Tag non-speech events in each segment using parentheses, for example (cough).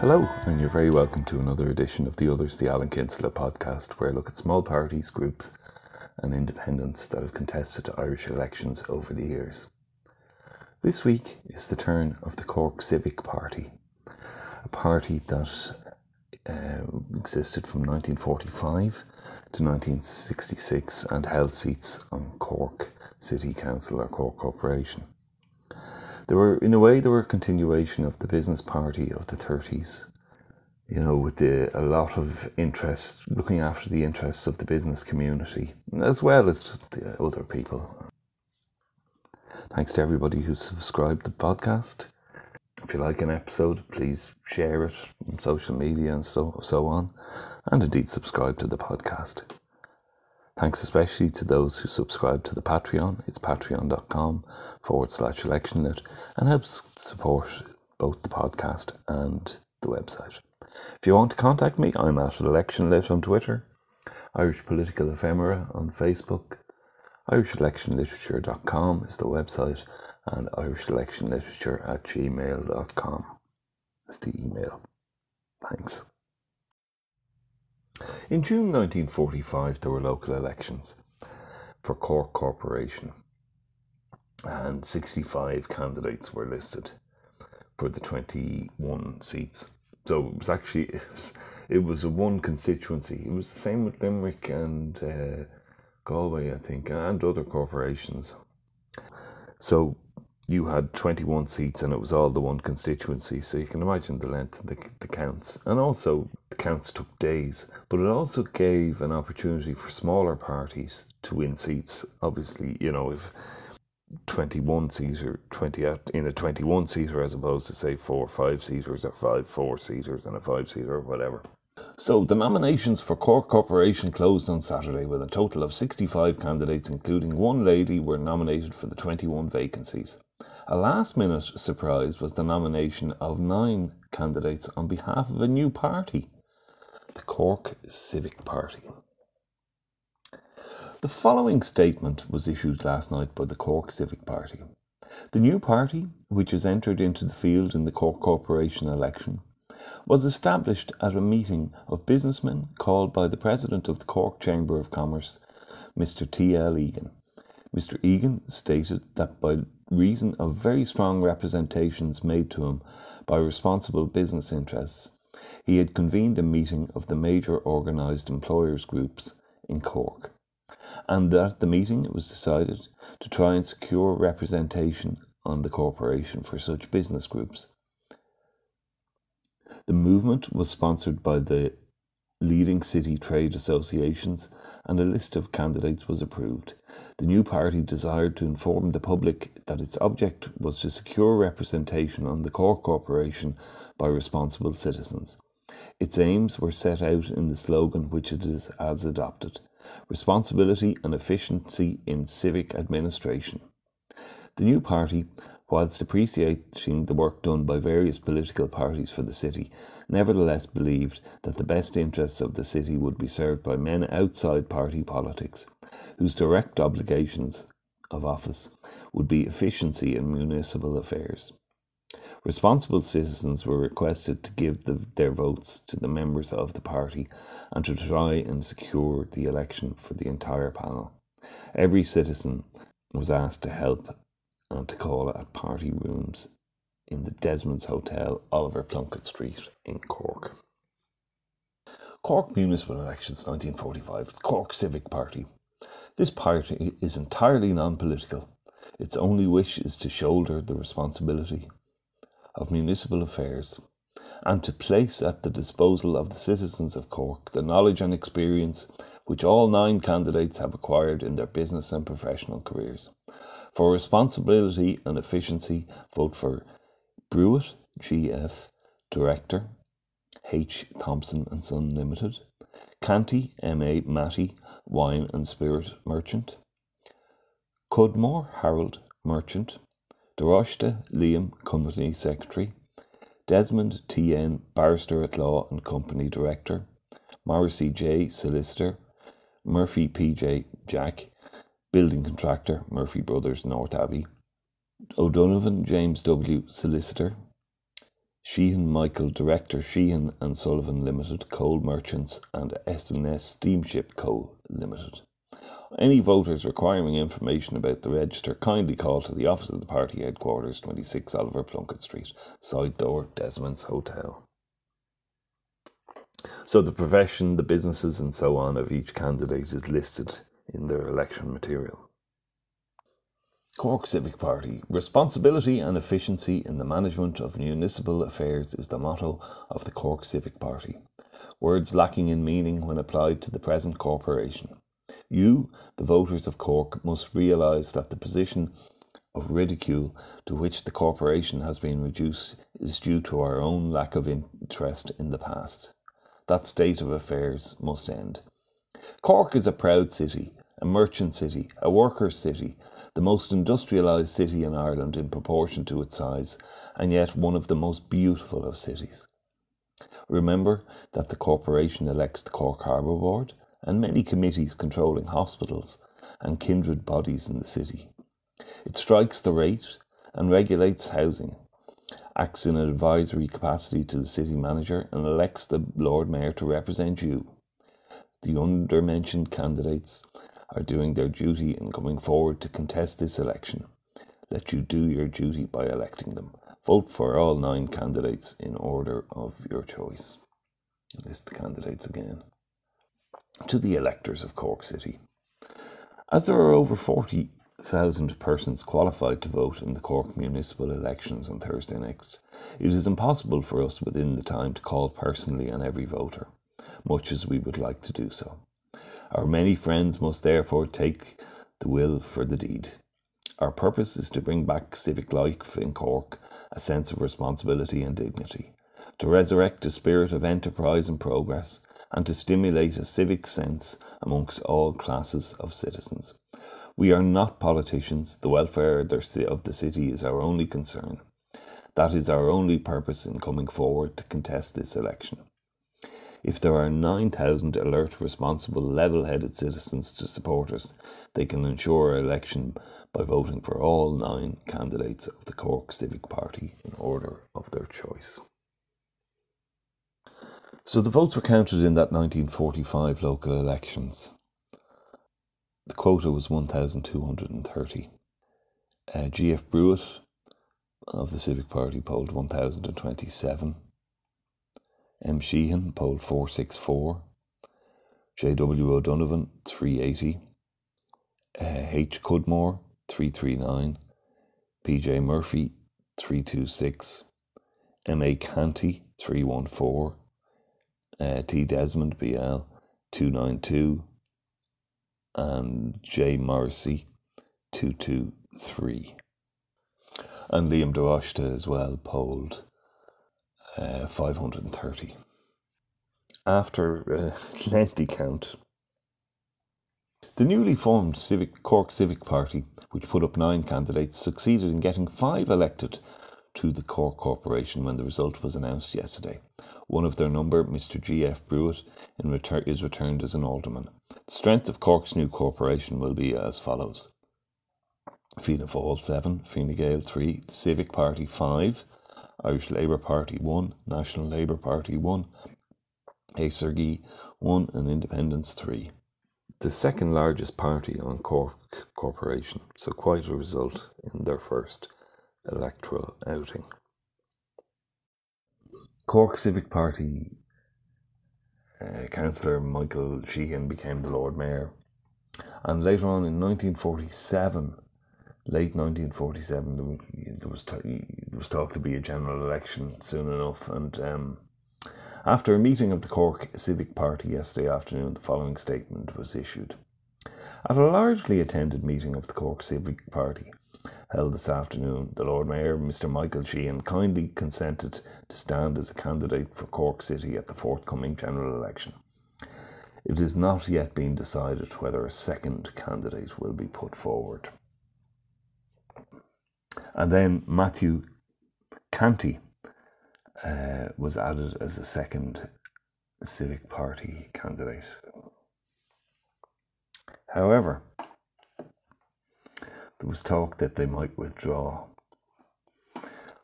Hello, and you're very welcome to another edition of the Others, the Alan Kinsella podcast, where I look at small parties, groups, and independents that have contested Irish elections over the years. This week is the turn of the Cork Civic Party, a party that uh, existed from 1945 to 1966 and held seats on Cork City Council or Cork Corporation. They were, in a way, they were a continuation of the business party of the 30s. You know, with the, a lot of interest, looking after the interests of the business community, as well as the other people. Thanks to everybody who subscribed to the podcast. If you like an episode, please share it on social media and so, so on, and indeed subscribe to the podcast. Thanks especially to those who subscribe to the Patreon. It's patreon.com forward slash electionlit and helps support both the podcast and the website. If you want to contact me, I'm at electionlit on Twitter, Irish Political Ephemera on Facebook, irishelectionliterature.com is the website, and irishelectionliterature at gmail.com is the email. Thanks. In June 1945, there were local elections for Cork Corporation, and 65 candidates were listed for the 21 seats. So it was actually (laughs) it was, it was a one constituency. It was the same with Limerick and uh, Galway, I think, and other corporations. So you had 21 seats and it was all the one constituency. So you can imagine the length of the, the counts. And also, the counts took days, but it also gave an opportunity for smaller parties to win seats. Obviously, you know, if 21 seater, 20 uh, in a 21 seater as opposed to say four five seaters or five four seaters and a five seater or whatever. So the nominations for Cork Corporation closed on Saturday with a total of 65 candidates including one lady were nominated for the 21 vacancies. A last minute surprise was the nomination of nine candidates on behalf of a new party, the Cork Civic Party. The following statement was issued last night by the Cork Civic Party. The new party, which has entered into the field in the Cork Corporation election, was established at a meeting of businessmen called by the President of the Cork Chamber of Commerce, Mr. T. L. Egan. Mr. Egan stated that by reason of very strong representations made to him by responsible business interests, he had convened a meeting of the major organised employers groups in Cork, and at the meeting it was decided to try and secure representation on the corporation for such business groups. The movement was sponsored by the leading city trade associations, and a list of candidates was approved. The new party desired to inform the public that its object was to secure representation on the Cork Corporation by responsible citizens. Its aims were set out in the slogan which it is as adopted responsibility and efficiency in civic administration. The new party, whilst appreciating the work done by various political parties for the city, nevertheless believed that the best interests of the city would be served by men outside party politics, whose direct obligations of office would be efficiency in municipal affairs. Responsible citizens were requested to give the, their votes to the members of the party and to try and secure the election for the entire panel. Every citizen was asked to help and to call at party rooms in the Desmond's Hotel, Oliver Plunkett Street in Cork. Cork Municipal Elections 1945, Cork Civic Party. This party is entirely non political. Its only wish is to shoulder the responsibility of municipal affairs and to place at the disposal of the citizens of Cork the knowledge and experience which all nine candidates have acquired in their business and professional careers. For responsibility and efficiency, vote for Brewitt GF Director H Thompson and Son Limited, Canty MA Matty Wine and Spirit Merchant, Cudmore Harold Merchant, de Róiste Liam Company Secretary, Desmond T.N. Barrister at Law and Company Director, Morrissey J. Solicitor, Murphy P.J. Jack, Building Contractor, Murphy Brothers, North Abbey, O'Donovan James W. Solicitor, Sheehan Michael Director Sheehan and Sullivan Limited, Coal Merchants and S&S Steamship Co. Limited. Any voters requiring information about the register kindly call to the office of the party headquarters, 26 Oliver Plunkett Street, side door, Desmond's Hotel. So the profession, the businesses, and so on of each candidate is listed in their election material. Cork Civic Party Responsibility and efficiency in the management of municipal affairs is the motto of the Cork Civic Party. Words lacking in meaning when applied to the present corporation. You, the voters of Cork, must realise that the position of ridicule to which the corporation has been reduced is due to our own lack of interest in the past. That state of affairs must end. Cork is a proud city, a merchant city, a workers' city, the most industrialised city in Ireland in proportion to its size, and yet one of the most beautiful of cities. Remember that the corporation elects the Cork Harbour Board and many committees controlling hospitals and kindred bodies in the city. It strikes the rate and regulates housing, acts in an advisory capacity to the city manager, and elects the Lord Mayor to represent you. The undermentioned candidates are doing their duty in coming forward to contest this election. Let you do your duty by electing them. Vote for all nine candidates in order of your choice. List the candidates again. To the electors of Cork City. As there are over 40,000 persons qualified to vote in the Cork municipal elections on Thursday next, it is impossible for us within the time to call personally on every voter, much as we would like to do so. Our many friends must therefore take the will for the deed. Our purpose is to bring back civic life in Cork, a sense of responsibility and dignity, to resurrect a spirit of enterprise and progress, and to stimulate a civic sense amongst all classes of citizens. We are not politicians. The welfare of the city is our only concern. That is our only purpose in coming forward to contest this election. If there are 9,000 alert, responsible, level headed citizens to support us, they can ensure our election by voting for all nine candidates of the Cork Civic Party in order of their choice. So the votes were counted in that 1945 local elections. The quota was 1,230. Uh, GF Brewitt of the Civic Party polled 1,027. M. Sheehan, polled 464. J.W. O'Donovan, 380. Uh, H. Cudmore, 339. P.J. Murphy, 326. M.A. Canty, 314. Uh, T. Desmond, BL, 292. And J. Morrissey, 223. And Liam de Róiste as well polled uh, 530. After a (laughs) lengthy count, the newly formed Civic Cork Civic Party, which put up nine candidates, succeeded in getting five elected to the Cork Corporation when the result was announced yesterday. One of their number, Mr. G.F. Brewitt, in return, is returned as an alderman. The strength of Cork's new corporation will be as follows. Fianna Fáil 7, Fine Gael 3, the Civic Party 5, Irish Labour Party 1, National Labour Party 1, Acergy 1 and Independence 3. The second largest party on Cork Corporation, so quite a result in their first electoral outing. Cork Civic Party uh, Councillor Michael Sheehan became the Lord Mayor. And later on in 1947, late 1947, there was, there was talk to be a general election soon enough. And um, after a meeting of the Cork Civic Party yesterday afternoon, the following statement was issued. At a largely attended meeting of the Cork Civic Party held this afternoon, the Lord Mayor, Mr. Michael Sheehan, kindly consented to stand as a candidate for Cork City at the forthcoming general election. It is not yet been decided whether a second candidate will be put forward. And then Matthew Canty uh, was added as a second Civic Party candidate. However, there was talk that they might withdraw.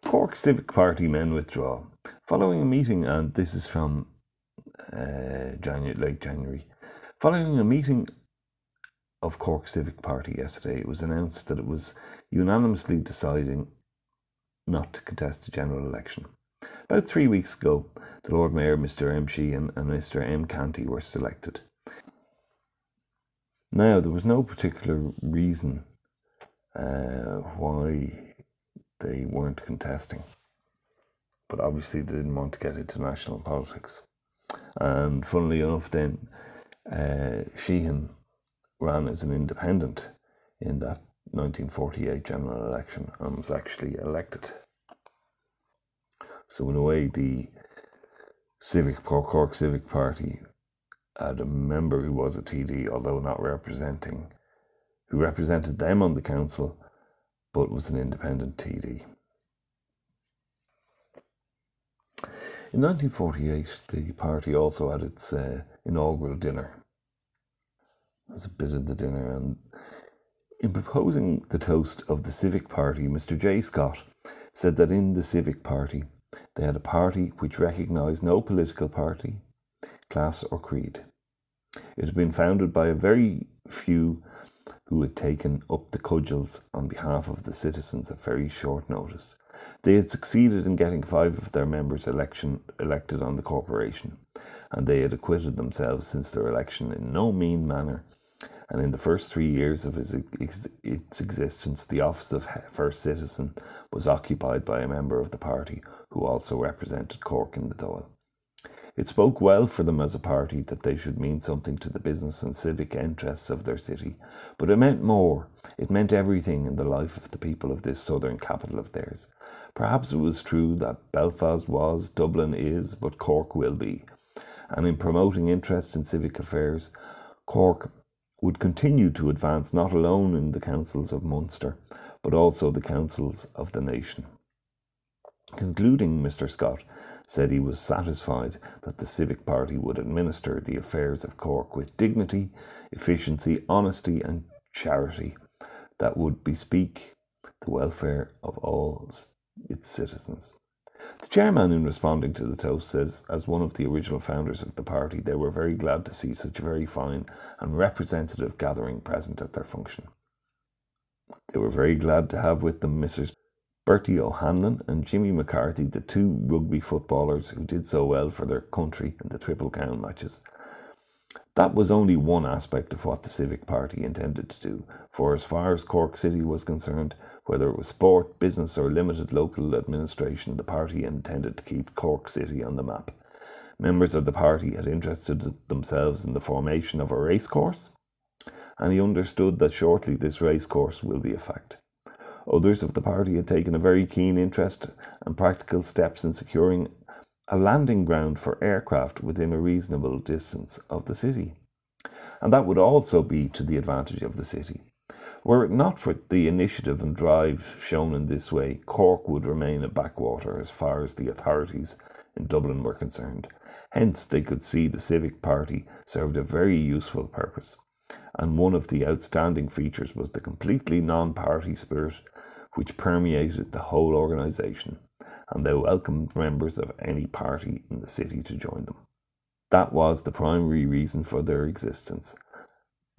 Cork Civic Party men withdraw. Following a meeting, and this is from uh, January, late January, following a meeting of Cork Civic Party yesterday, it was announced that it was unanimously deciding not to contest the general election. About three weeks ago, the Lord Mayor, Mr. M. Sheehan, and Mr. M. Canty were selected. Now, there was no particular reason uh, why they weren't contesting, but obviously they didn't want to get into national politics. And funnily enough, then uh, Sheehan ran as an independent in that 1948 general election and was actually elected. So, in a way, the Civic Cork Civic Party had a member who was a TD, although not representing, who represented them on the council, but was an independent TD. In 1948, the party also had its uh, inaugural dinner. There's a bit of the dinner, and in proposing the toast of the Civic Party, Mr. J. Scott said that in the Civic Party, they had a party which recognised no political party, class, or creed. It had been founded by a very few who had taken up the cudgels on behalf of the citizens at very short notice. They had succeeded in getting five of their members election, elected on the corporation, and they had acquitted themselves since their election in no mean manner. And in the first three years of its, its existence, the office of First Citizen was occupied by a member of the party who also represented Cork in the Dáil. It spoke well for them as a party that they should mean something to the business and civic interests of their city, but it meant more. It meant everything in the life of the people of this southern capital of theirs. Perhaps it was true that Belfast was, Dublin is, but Cork will be. And in promoting interest in civic affairs, Cork would continue to advance not alone in the councils of Munster, but also the councils of the nation. Concluding, Mr. Scott said he was satisfied that the Civic Party would administer the affairs of Cork with dignity, efficiency, honesty, and charity that would bespeak the welfare of all its citizens. The chairman, in responding to the toast, says, as one of the original founders of the party, they were very glad to see such a very fine and representative gathering present at their function. They were very glad to have with them Mrs. Bertie O'Hanlon and Jimmy McCarthy, the two rugby footballers who did so well for their country in the Triple Crown matches. That was only one aspect of what the Civic Party intended to do, for as far as Cork City was concerned, whether it was sport, business, or limited local administration, the party intended to keep Cork City on the map. Members of the party had interested themselves in the formation of a racecourse, and he understood that shortly this racecourse will be a fact. Others of the party had taken a very keen interest and practical steps in securing a landing ground for aircraft within a reasonable distance of the city. And that would also be to the advantage of the city. Were it not for the initiative and drive shown in this way, Cork would remain a backwater as far as the authorities in Dublin were concerned. Hence, they could see the Civic Party served a very useful purpose and one of the outstanding features was the completely non party spirit which permeated the whole organisation, and they welcomed members of any party in the city to join them. That was the primary reason for their existence,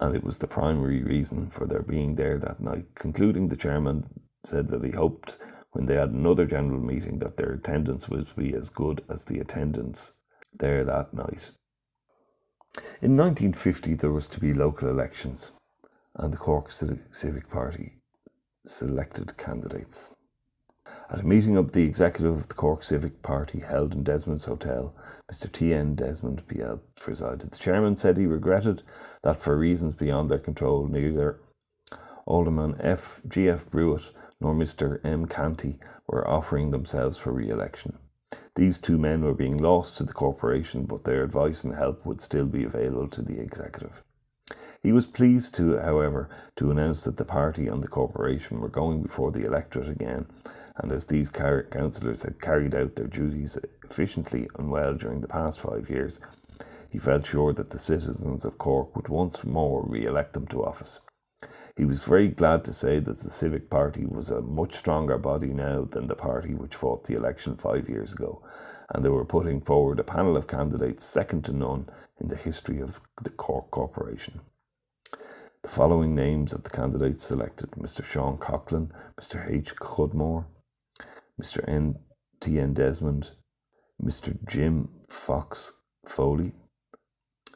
and it was the primary reason for their being there that night. Concluding, the chairman said that he hoped when they had another general meeting that their attendance would be as good as the attendance there that night. In 1950, there was to be local elections, and the Cork Civic Party selected candidates. At a meeting of the executive of the Cork Civic Party held in Desmond's Hotel, Mr. T.N. Desmond PL presided. The chairman said he regretted that for reasons beyond their control, neither Alderman F. G. F. Brewitt nor Mr. M. Canty were offering themselves for re election. These two men were being lost to the corporation, but their advice and help would still be available to the executive. He was pleased to, however, to announce that the party and the corporation were going before the electorate again, and as these councillors had carried out their duties efficiently and well during the past five years, he felt sure that the citizens of Cork would once more re elect them to office. He was very glad to say that the Civic Party was a much stronger body now than the party which fought the election five years ago, and they were putting forward a panel of candidates second to none in the history of the Cork Corporation. The following names of the candidates selected Mr. Sean Coughlin, Mr. H. Cudmore, Mr. N. T. N. Desmond, Mr. Jim Fox Foley,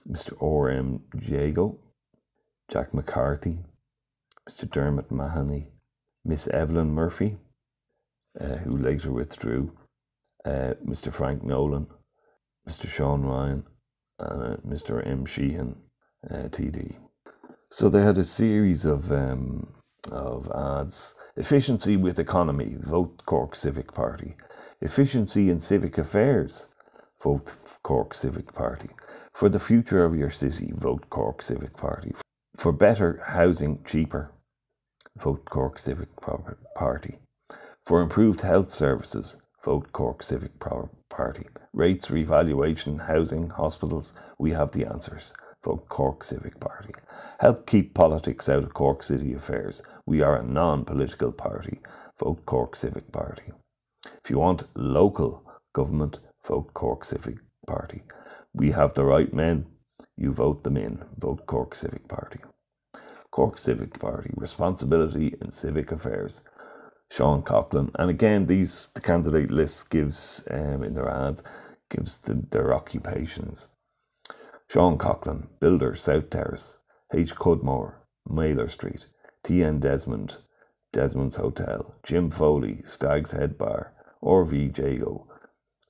Mr. R. M. Jago, Jack McCarthy, Mr. Dermot Mahoney, Miss Evelyn Murphy, uh, who later withdrew, uh, Mr. Frank Nolan, Mr. Sean Ryan, and uh, Mr. M. Sheehan, uh, TD. So they had a series of um, of ads. Efficiency with economy, vote Cork Civic Party. Efficiency in civic affairs, vote Cork Civic Party. For the future of your city, vote Cork Civic Party. For better housing, cheaper, vote Cork Civic Party. For improved health services, vote Cork Civic Party. Rates, revaluation, housing, hospitals, we have the answers. Vote Cork Civic Party. Help keep politics out of Cork City affairs. We are a non political party. Vote Cork Civic Party. If you want local government, vote Cork Civic Party. We have the right men. You vote them in. Vote Cork Civic Party. Cork Civic Party, responsibility in civic affairs. Sean Coughlin, and again, these the candidate list gives um, in their ads gives the, their occupations. Sean Coughlin, builder, South Terrace. H. Cudmore, Mailer Street. T. N. Desmond, Desmond's Hotel. Jim Foley, Stag's Head Bar. R. V. Jago,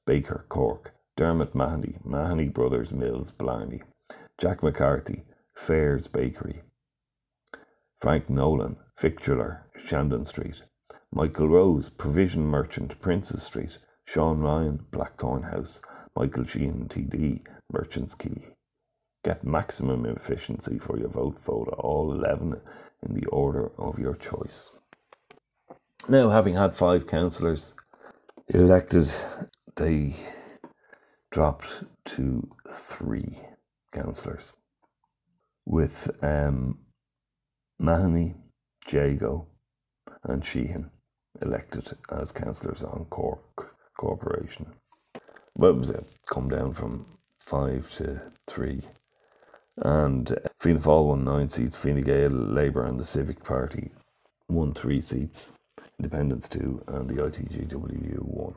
Baker, Cork. Dermot Mahoney, Mahoney Brothers Mills, Blarney. Jack McCarthy, Fairs Bakery. Frank Nolan, Victualler, Shandon Street. Michael Rose, Provision Merchant, Princes Street. Sean Ryan, Blackthorn House. Michael Sheehan, TD, Merchants Quay. Get maximum efficiency for your vote. Vote all 11 in the order of your choice. Now, having had five councillors elected, they dropped to three councillors with um, Mahoney, Jago, and Sheehan elected as councillors on Cork Corporation. What was it? Come down from five to three. And Fianna Fáil won nine seats, Fine Gael, Labour, and the Civic Party won three seats, Independents two, and the ITGW one.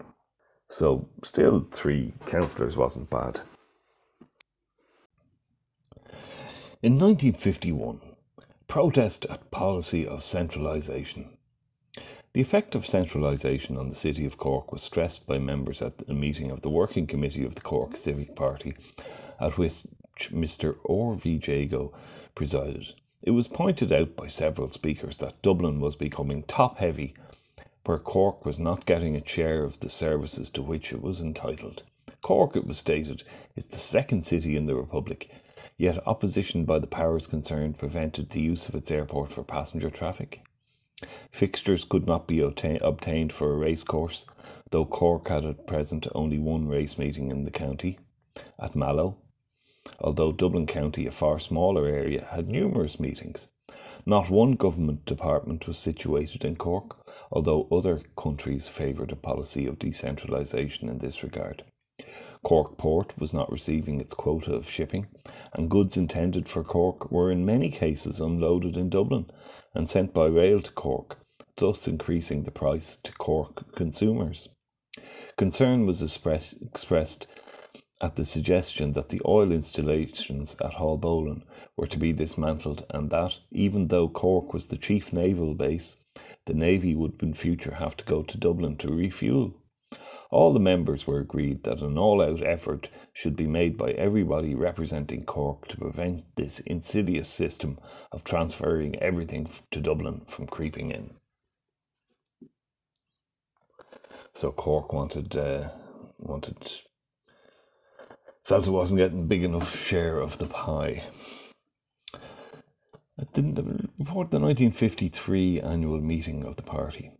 So, still three councillors wasn't bad. In 1951, Protest at policy of centralisation. The effect of centralisation on the city of Cork was stressed by members at a meeting of the Working Committee of the Cork Civic Party, at which Mr. R. V. Jago presided. It was pointed out by several speakers that Dublin was becoming top heavy, where Cork was not getting a share of the services to which it was entitled. Cork, it was stated, is the second city in the Republic Yet opposition by the powers concerned prevented the use of its airport for passenger traffic. Fixtures could not be obtained for a racecourse, though Cork had at present only one race meeting in the county, at Mallow, although Dublin County, a far smaller area, had numerous meetings. Not one government department was situated in Cork, although other countries favoured a policy of decentralisation in this regard. Cork Port was not receiving its quota of shipping, and goods intended for Cork were in many cases unloaded in Dublin and sent by rail to Cork, thus increasing the price to Cork consumers. Concern was express, expressed at the suggestion that the oil installations at Haulbowline were to be dismantled and that, even though Cork was the chief naval base, the Navy would in future have to go to Dublin to refuel. All the members were agreed that an all out effort should be made by everybody representing Cork to prevent this insidious system of transferring everything to Dublin from creeping in. So Cork wanted uh, wanted felt it wasn't getting big enough share of the pie. At the, report the 1953 annual meeting of the party.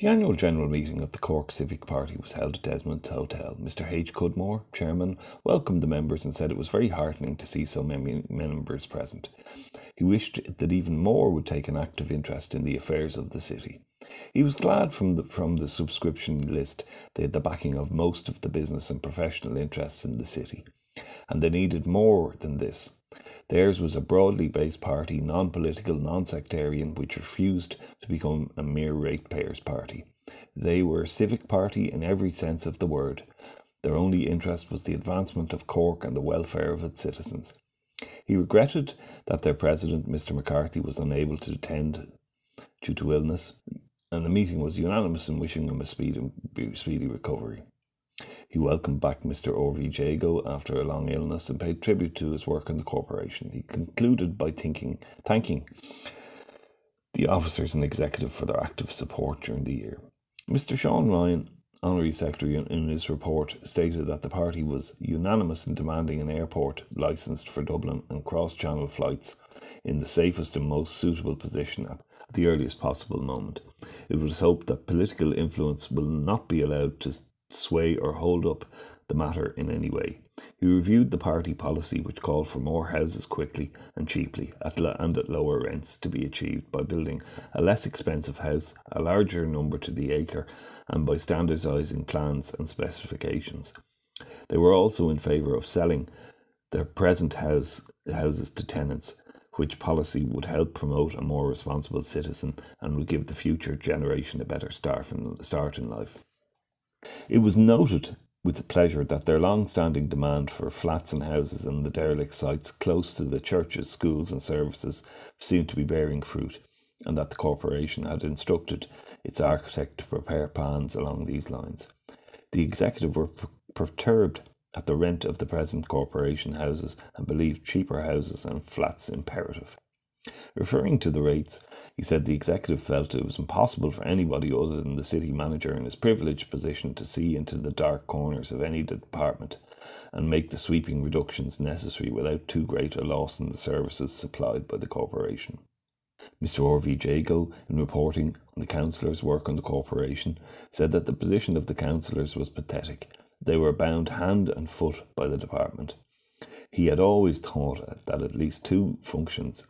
The annual general meeting of the Cork Civic Party was held at Desmond Hotel. Mr. H. Cudmore, chairman, welcomed the members and said it was very heartening to see so many members present. He wished that even more would take an active interest in the affairs of the city. He was glad from the, from the subscription list they had the backing of most of the business and professional interests in the city, and they needed more than this. Theirs was a broadly based party, non political, non sectarian, which refused to become a mere ratepayers party. They were a civic party in every sense of the word. Their only interest was the advancement of Cork and the welfare of its citizens. He regretted that their president, Mr. McCarthy, was unable to attend due to illness, and the meeting was unanimous in wishing him a speedy, speedy recovery. He welcomed back Mr. Orvie Jago after a long illness and paid tribute to his work in the corporation. He concluded by thinking, thanking the officers and executive for their active support during the year. Mr. Sean Ryan, Honorary Secretary, in his report stated that the party was unanimous in demanding an airport licensed for Dublin and cross channel flights in the safest and most suitable position at the earliest possible moment. It was hoped that political influence will not be allowed to sway or hold up the matter in any way. He reviewed the party policy, which called for more houses quickly and cheaply at and at lower rents to be achieved by building a less expensive house, a larger number to the acre, and by standardising plans and specifications. They were also in favour of selling their present house, houses to tenants, which policy would help promote a more responsible citizen and would give the future generation a better start in, life. It was noted with pleasure that their long standing demand for flats and houses in the derelict sites close to the churches, schools, and services seemed to be bearing fruit, and that the corporation had instructed its architect to prepare plans along these lines. The executive were perturbed at the rent of the present corporation houses and believed cheaper houses and flats imperative. Referring to the rates, he said the executive felt it was impossible for anybody other than the city manager in his privileged position to see into the dark corners of any department and make the sweeping reductions necessary without too great a loss in the services supplied by the corporation. Mr. Orvie Jago, in reporting on the councillors' work on the corporation, said that the position of the councillors was pathetic. They were bound hand and foot by the department. He had always thought that at least two functions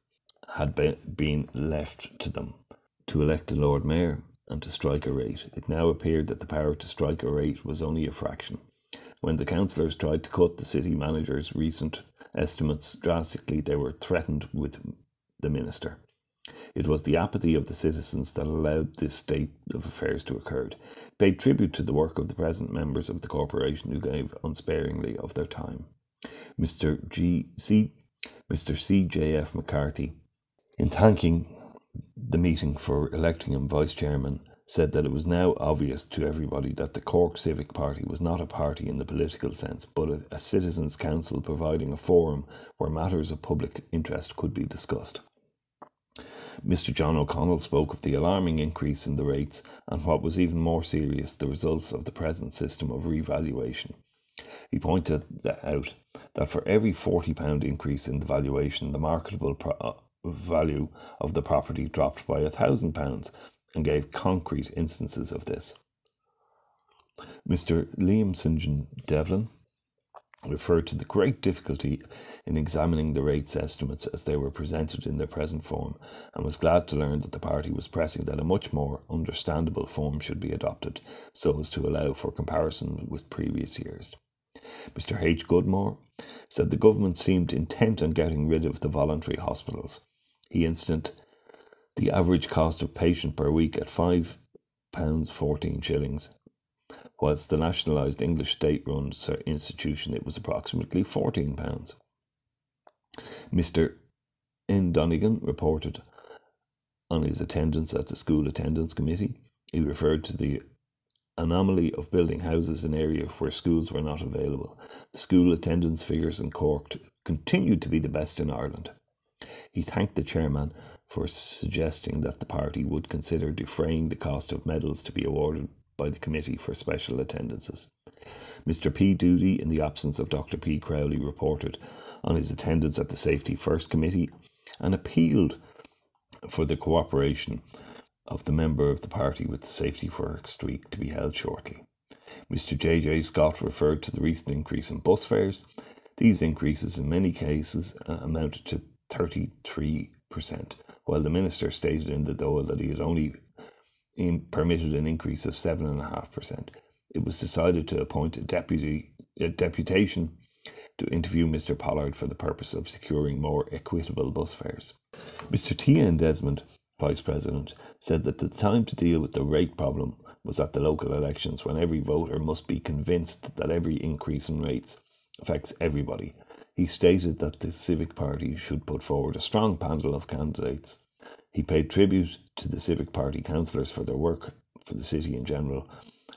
had been left to them to elect a Lord Mayor and to strike a rate. It now appeared that the power to strike a rate was only a fraction. When the councillors tried to cut the city manager's recent estimates drastically, they were threatened with the minister. It was the apathy of the citizens that allowed this state of affairs to occur. paid tribute to the work of the present members of the corporation who gave unsparingly of their time. Mr. G. C. Mr. C. J. F. McCarthy in thanking the meeting for electing him vice chairman, said that it was now obvious to everybody that the Cork Civic Party was not a party in the political sense, but a, a citizens' council providing a forum where matters of public interest could be discussed. Mr. John O'Connell spoke of the alarming increase in the rates and what was even more serious, the results of the present system of revaluation. He pointed out that for every £40 increase in the valuation, the marketable pro- uh, value of the property dropped by a thousand pounds and gave concrete instances of this. Mr. Liam St. John Devlin referred to the great difficulty in examining the rates estimates as they were presented in their present form and was glad to learn that the party was pressing that a much more understandable form should be adopted so as to allow for comparison with previous years. Mr. H. Cudmore said the government seemed intent on getting rid of the voluntary hospitals he instant the average cost of patient per week at five pounds fourteen shillings. Whilst the nationalised English state-run institution, it was approximately fourteen pounds. Mr. N. Donegan reported on his attendance at the school attendance committee. He referred to the anomaly of building houses in areas where schools were not available. The school attendance figures in Cork continued to be the best in Ireland. He thanked the chairman for suggesting that the party would consider defraying the cost of medals to be awarded by the committee for special attendances. Mr. P. Doody, in the absence of Dr. P. Crowley, reported on his attendance at the Safety First Committee and appealed for the cooperation of the member of the party with the Safety Works Week to be held shortly. Mr. J.J. Scott referred to the recent increase in bus fares. These increases, in many cases, uh, amounted to 33%, while the minister stated in the Dáil that he had only in, permitted an increase of 7.5%. It was decided to appoint a deputy a deputation to interview Mr. Pollard for the purpose of securing more equitable bus fares. Mr. T.N. Desmond, Vice President, said that the time to deal with the rate problem was at the local elections when every voter must be convinced that every increase in rates affects everybody. He stated that the Civic Party should put forward a strong panel of candidates. He paid tribute to the Civic Party councillors for their work for the city in general,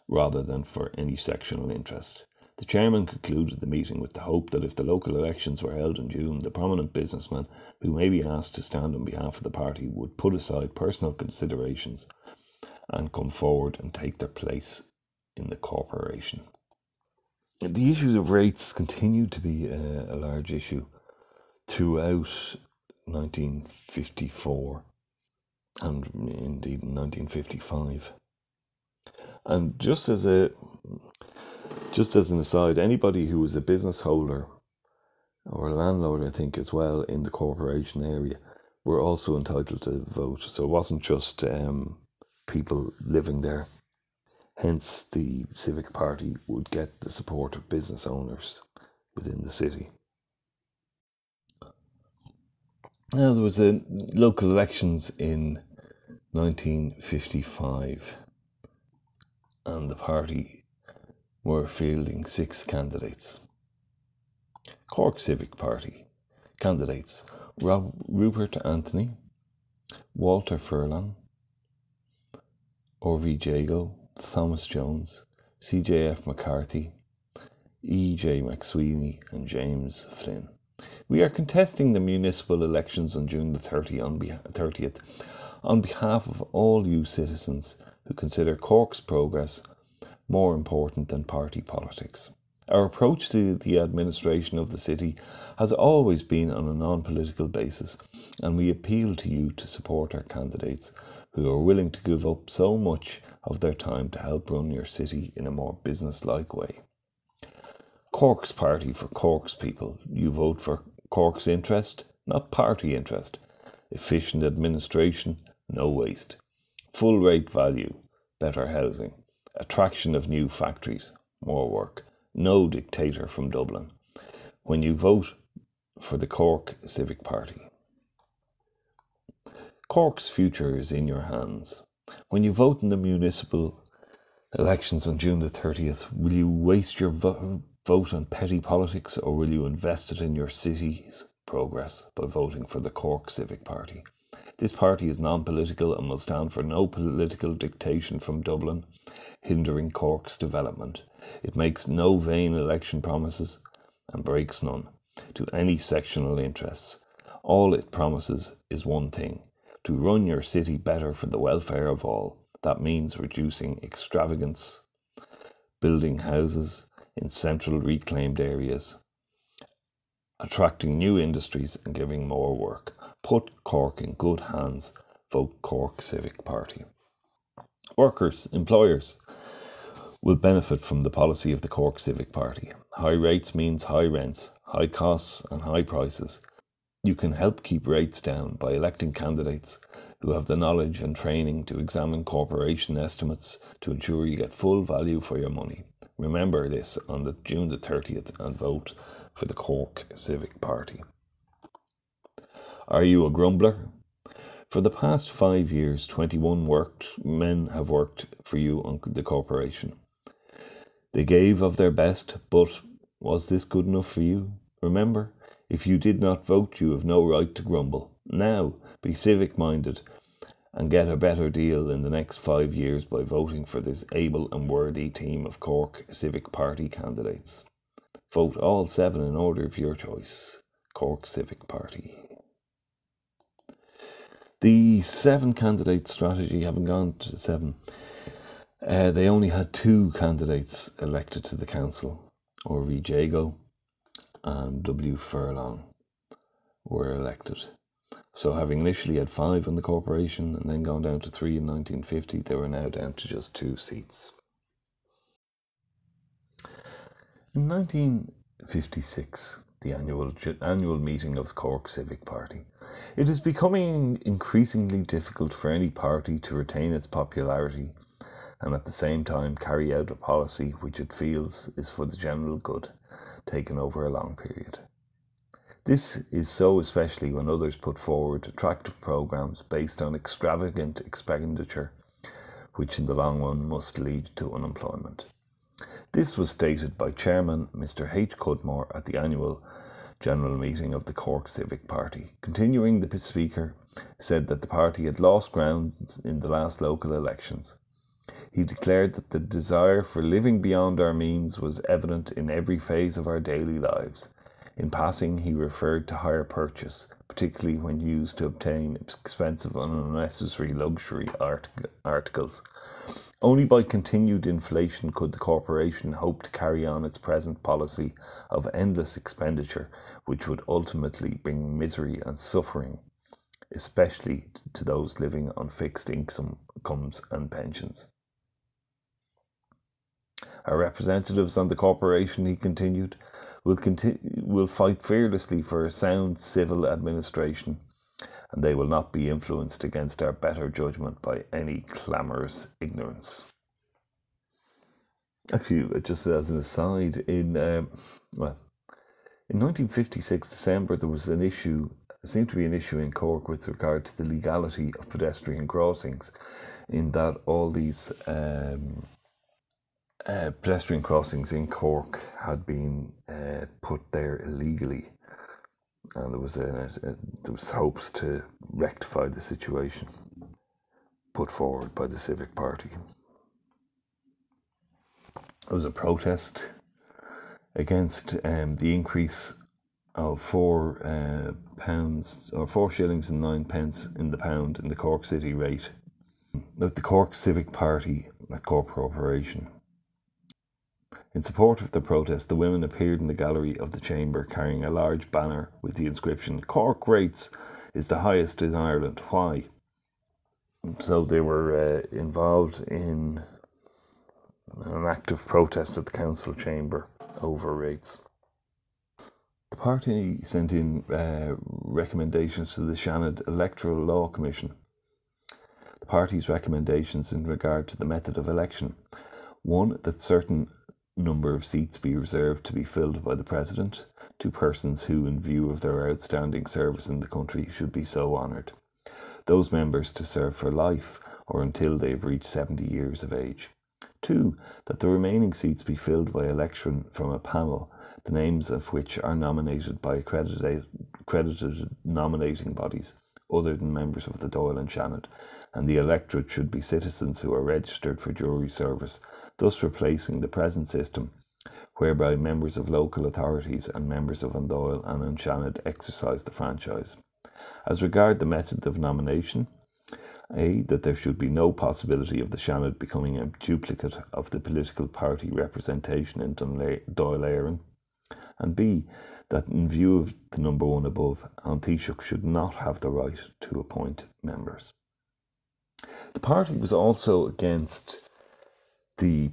rather than for any sectional interest. The chairman concluded the meeting with the hope that if the local elections were held in June, the prominent businessmen who may be asked to stand on behalf of the party would put aside personal considerations and come forward and take their place in the corporation. The issues of rates continued to be a, a large issue throughout 1954 and indeed 1955. And just as a just as an aside, anybody who was a business holder or a landlord, I think, as well in the corporation area, were also entitled to vote. So it wasn't just um, people living there. Hence, the Civic Party would get the support of business owners within the city. Now, there was a local elections in 1955, and the party were fielding six candidates. Cork Civic Party candidates Rob, Rupert Anthony, Walter Furlong, Orvie Jago, Thomas Jones, CJF McCarthy, E.J. McSweeney, and James Flynn. We are contesting the municipal elections on June the 30 on 30th on behalf of all you citizens who consider Cork's progress more important than party politics. Our approach to the administration of the city has always been on a non political basis, and we appeal to you to support our candidates who are willing to give up so much of their time to help run your city in a more business like way. Cork's Party for Cork's people. You vote for Cork's interest, not party interest. Efficient administration, no waste. Full rate value, better housing attraction of new factories, more work, no dictator from Dublin. When you vote for the Cork Civic Party, Cork's future is in your hands. When you vote in the municipal elections on June the 30th, will you waste your vo- vote on petty politics or will you invest it in your city's progress by voting for the Cork Civic Party? This party is non political and will stand for no political dictation from Dublin hindering Cork's development. It makes no vain election promises and breaks none to any sectional interests. All it promises is one thing to run your city better for the welfare of all. That means reducing extravagance, building houses in central reclaimed areas, attracting new industries and giving more work. Put Cork in good hands. Vote Cork Civic Party. Workers, employers will benefit from the policy of the Cork Civic Party. High rates means high rents, high costs, and high prices. You can help keep rates down by electing candidates who have the knowledge and training to examine corporation estimates to ensure you get full value for your money. Remember this on the June the 30th and vote for the Cork Civic Party. Are you a grumbler? For the past five years, 21 worked men have worked for you on the corporation. They gave of their best, but was this good enough for you? Remember, if you did not vote, you have no right to grumble. Now, be civic minded and get a better deal in the next five years by voting for this able and worthy team of Cork Civic Party candidates. Vote all seven in order of your choice. Cork Civic Party. The seven candidate strategy, having gone to seven, uh, they only had two candidates elected to the council, Orvie Jago and W. Furlong were elected. So, having initially had five in the corporation and then gone down to three in 1950, they were now down to just two seats. In 1956, the annual, annual meeting of the Cork Civic Party, it is becoming increasingly difficult for any party to retain its popularity and at the same time carry out a policy which it feels is for the general good, taken over a long period. This is so especially when others put forward attractive programs based on extravagant expenditure, which in the long run must lead to unemployment. This was stated by Chairman Mr. H. Cudmore at the annual general meeting of the Cork Civic Party. Continuing, the Speaker said that the party had lost ground in the last local elections. He declared that the desire for living beyond our means was evident in every phase of our daily lives in passing, he referred to hire purchase, particularly when used to obtain expensive and unnecessary luxury art- articles. Only by continued inflation could the corporation hope to carry on its present policy of endless expenditure, which would ultimately bring misery and suffering, especially to those living on fixed incomes and pensions. Our representatives on the corporation, he continued, will continue will fight fearlessly for a sound civil administration, and they will not be influenced against our better judgment by any clamorous ignorance. Actually, just as an aside, in um, well, in 1956 December, there was an issue, seemed to be an issue in Cork with regard to the legality of pedestrian crossings, in that all these um, uh, pedestrian crossings in Cork had been uh, put there illegally, and there was a, a, there was hopes to rectify the situation put forward by the Civic Party. It was a protest against um, the increase of four uh, pounds or four shillings and nine pence in the pound in the Cork City rate. The Cork Civic Party Cork Corporation in support of the protest, the women appeared in the gallery of the chamber carrying a large banner with the inscription Cork rates is the highest in Ireland. Why? So they were uh, involved in an active protest at the council chamber over rates. The party sent in uh, recommendations to the Seanad Electoral Law Commission. The party's recommendations in regard to the method of election one, that certain number of seats be reserved to be filled by the President to persons who, in view of their outstanding service in the country, should be so honoured. Those members to serve for life or until they have reached 70 years of age. 2. That the remaining seats be filled by election from a panel, the names of which are nominated by accredited, accredited nominating bodies other than members of the Dáil and Seanad, and the electorate should be citizens who are registered for jury service thus replacing the present system whereby members of local authorities and members of An Dáil and An Seanad exercise the franchise. As regard the method of nomination, A. That there should be no possibility of the Seanad becoming a duplicate of the political party representation in Dáil Éireann, and B. That in view of the number one above, An Taoiseach should not have the right to appoint members. The party was also against the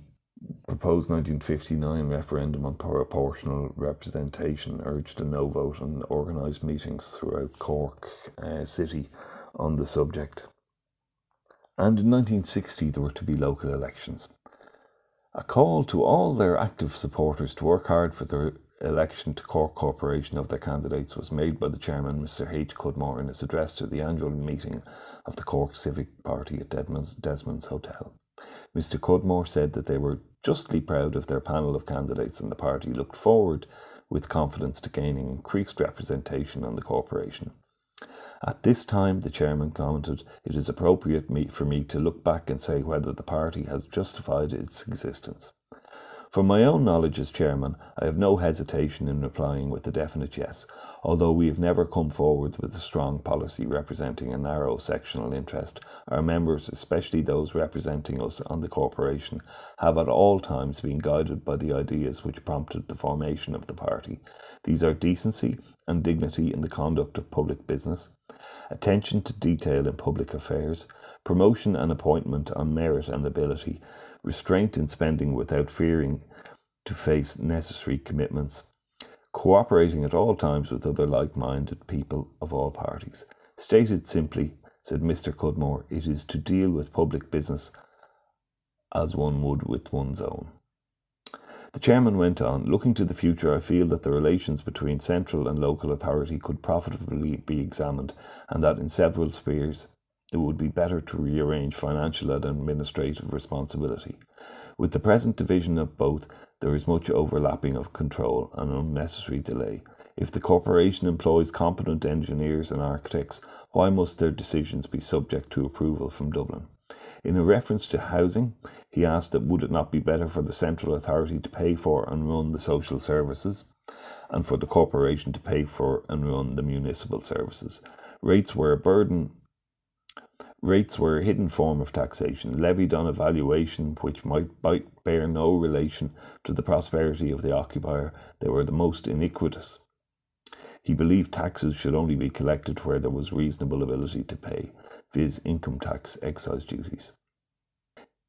proposed 1959 referendum on proportional representation urged a no vote and organised meetings throughout Cork uh, City on the subject. And in 1960 there were to be local elections. A call to all their active supporters to work hard for the election to Cork Corporation of their candidates was made by the chairman, Mr. H. Cudmore, in his address to the annual meeting of the Cork Civic Party at Desmond's, Desmond's Hotel. Mr. Cudmore said that they were justly proud of their panel of candidates and the party looked forward with confidence to gaining increased representation on the corporation. At this time, the chairman commented, It is appropriate for me to look back and say whether the party has justified its existence. From my own knowledge as chairman, I have no hesitation in replying with a definite yes, although we have never come forward with a strong policy representing a narrow sectional interest. Our members, especially those representing us on the corporation, have at all times been guided by the ideas which prompted the formation of the party. These are decency and dignity in the conduct of public business, attention to detail in public affairs, promotion and appointment on merit and ability, restraint in spending without fearing to face necessary commitments, cooperating at all times with other like minded people of all parties. Stated simply, said Mr. Cudmore, it is to deal with public business as one would with one's own. The chairman went on, looking to the future, I feel that the relations between central and local authority could profitably be examined, and that in several spheres it would be better to rearrange financial and administrative responsibility. With the present division of both, there is much overlapping of control and unnecessary delay. If the corporation employs competent engineers and architects, why must their decisions be subject to approval from Dublin? In a reference to housing, he asked that would it not be better for the central authority to pay for and run the social services, and for the corporation to pay for and run the municipal services. Rates were a burden Rates were a hidden form of taxation, levied on a valuation which might bear no relation to the prosperity of the occupier. They were the most iniquitous. He believed taxes should only be collected where there was reasonable ability to pay, viz., income tax, excise duties.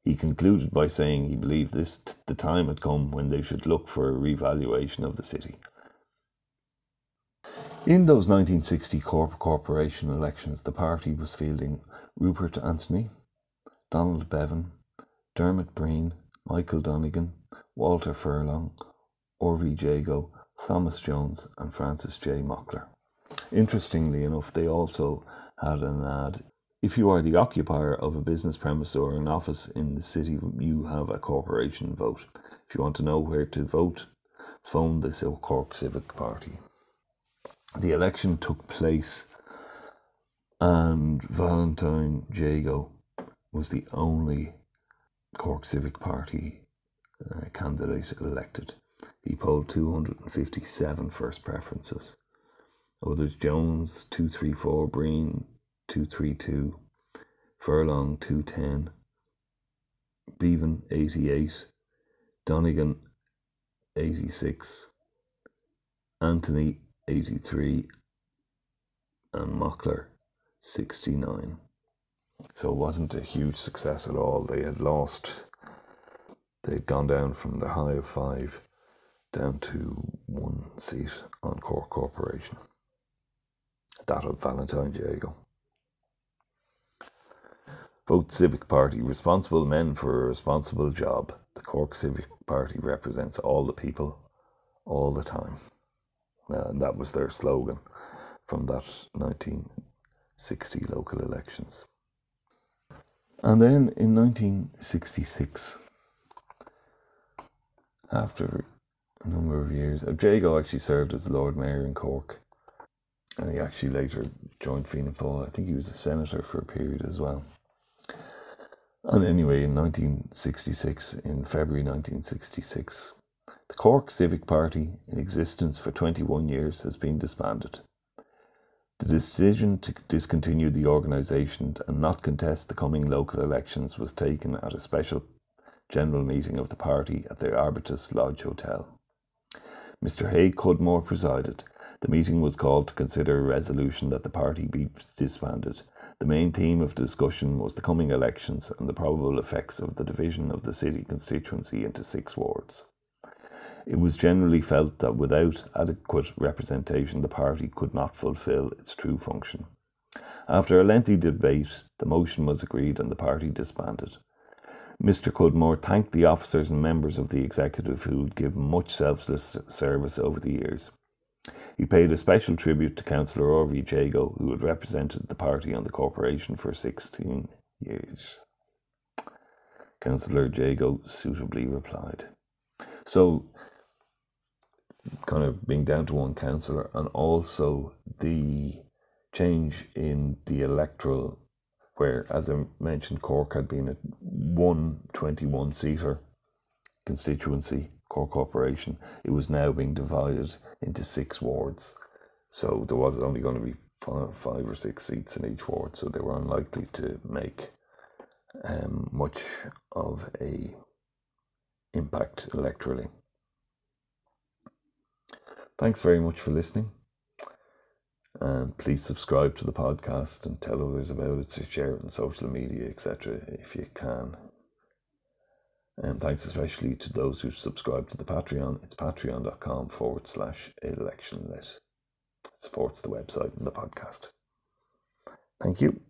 He concluded by saying he believed this t- the time had come when they should look for a revaluation of the city. In those 1960 corp- corporation elections, the party was fielding Rupert Anthony, Donald Bevan, Dermot Breen, Michael Donegan, Walter Furlong, Orvie Jago, Thomas Jones, and Francis J. Mockler. Interestingly enough, they also had an ad. If you are the occupier of a business premise or an office in the city, you have a corporation vote. If you want to know where to vote, phone the Cork Civic Party. The election took place and Valentine Jago was the only Cork Civic Party uh, candidate elected. He polled 257 first preferences. Others Jones 234, Breen 232, Furlong 210, Bevan 88, Donegan 86, Anthony 83, and Mockler 69. So it wasn't a huge success at all. They had lost, they'd gone down from the high of five down to one seat on Cork Corporation. That of Valentine Jago. Vote Civic Party, responsible men for a responsible job. The Cork Civic Party represents all the people, all the time. Uh, and that was their slogan from that 19 60 local elections. And then in 1966, after a number of years, uh, Jago actually served as Lord Mayor in Cork, and he actually later joined Fianna Fáil. I think he was a senator for a period as well. And anyway, in 1966, in February 1966, the Cork Civic Party, in existence for 21 years, has been disbanded. The decision to discontinue the organisation and not contest the coming local elections was taken at a special general meeting of the party at the Arbutus Lodge Hotel. Mr. Hay Cudmore presided. The meeting was called to consider a resolution that the party be disbanded. The main theme of discussion was the coming elections and the probable effects of the division of the city constituency into six wards. It was generally felt that without adequate representation, the party could not fulfil its true function. After a lengthy debate, the motion was agreed and the party disbanded. Mr. Cudmore thanked the officers and members of the executive who had given much selfless service over the years. He paid a special tribute to Councillor Orvie Jago, who had represented the party on the corporation for 16 years. Councillor Jago suitably replied. So kind of being down to one councillor, and also the change in the electoral, where, as I mentioned, Cork had been a one 21 seater constituency, Cork Corporation, it was now being divided into six wards. So there was only going to be five, five or six seats in each ward, so they were unlikely to make um, much of a impact electorally. Thanks very much for listening. And please subscribe to the podcast and tell others about it, so share it on social media, etc., if you can. And thanks especially to those who subscribe to the Patreon. It's patreon.com forward slash electionlit. It supports the website and the podcast. Thank you.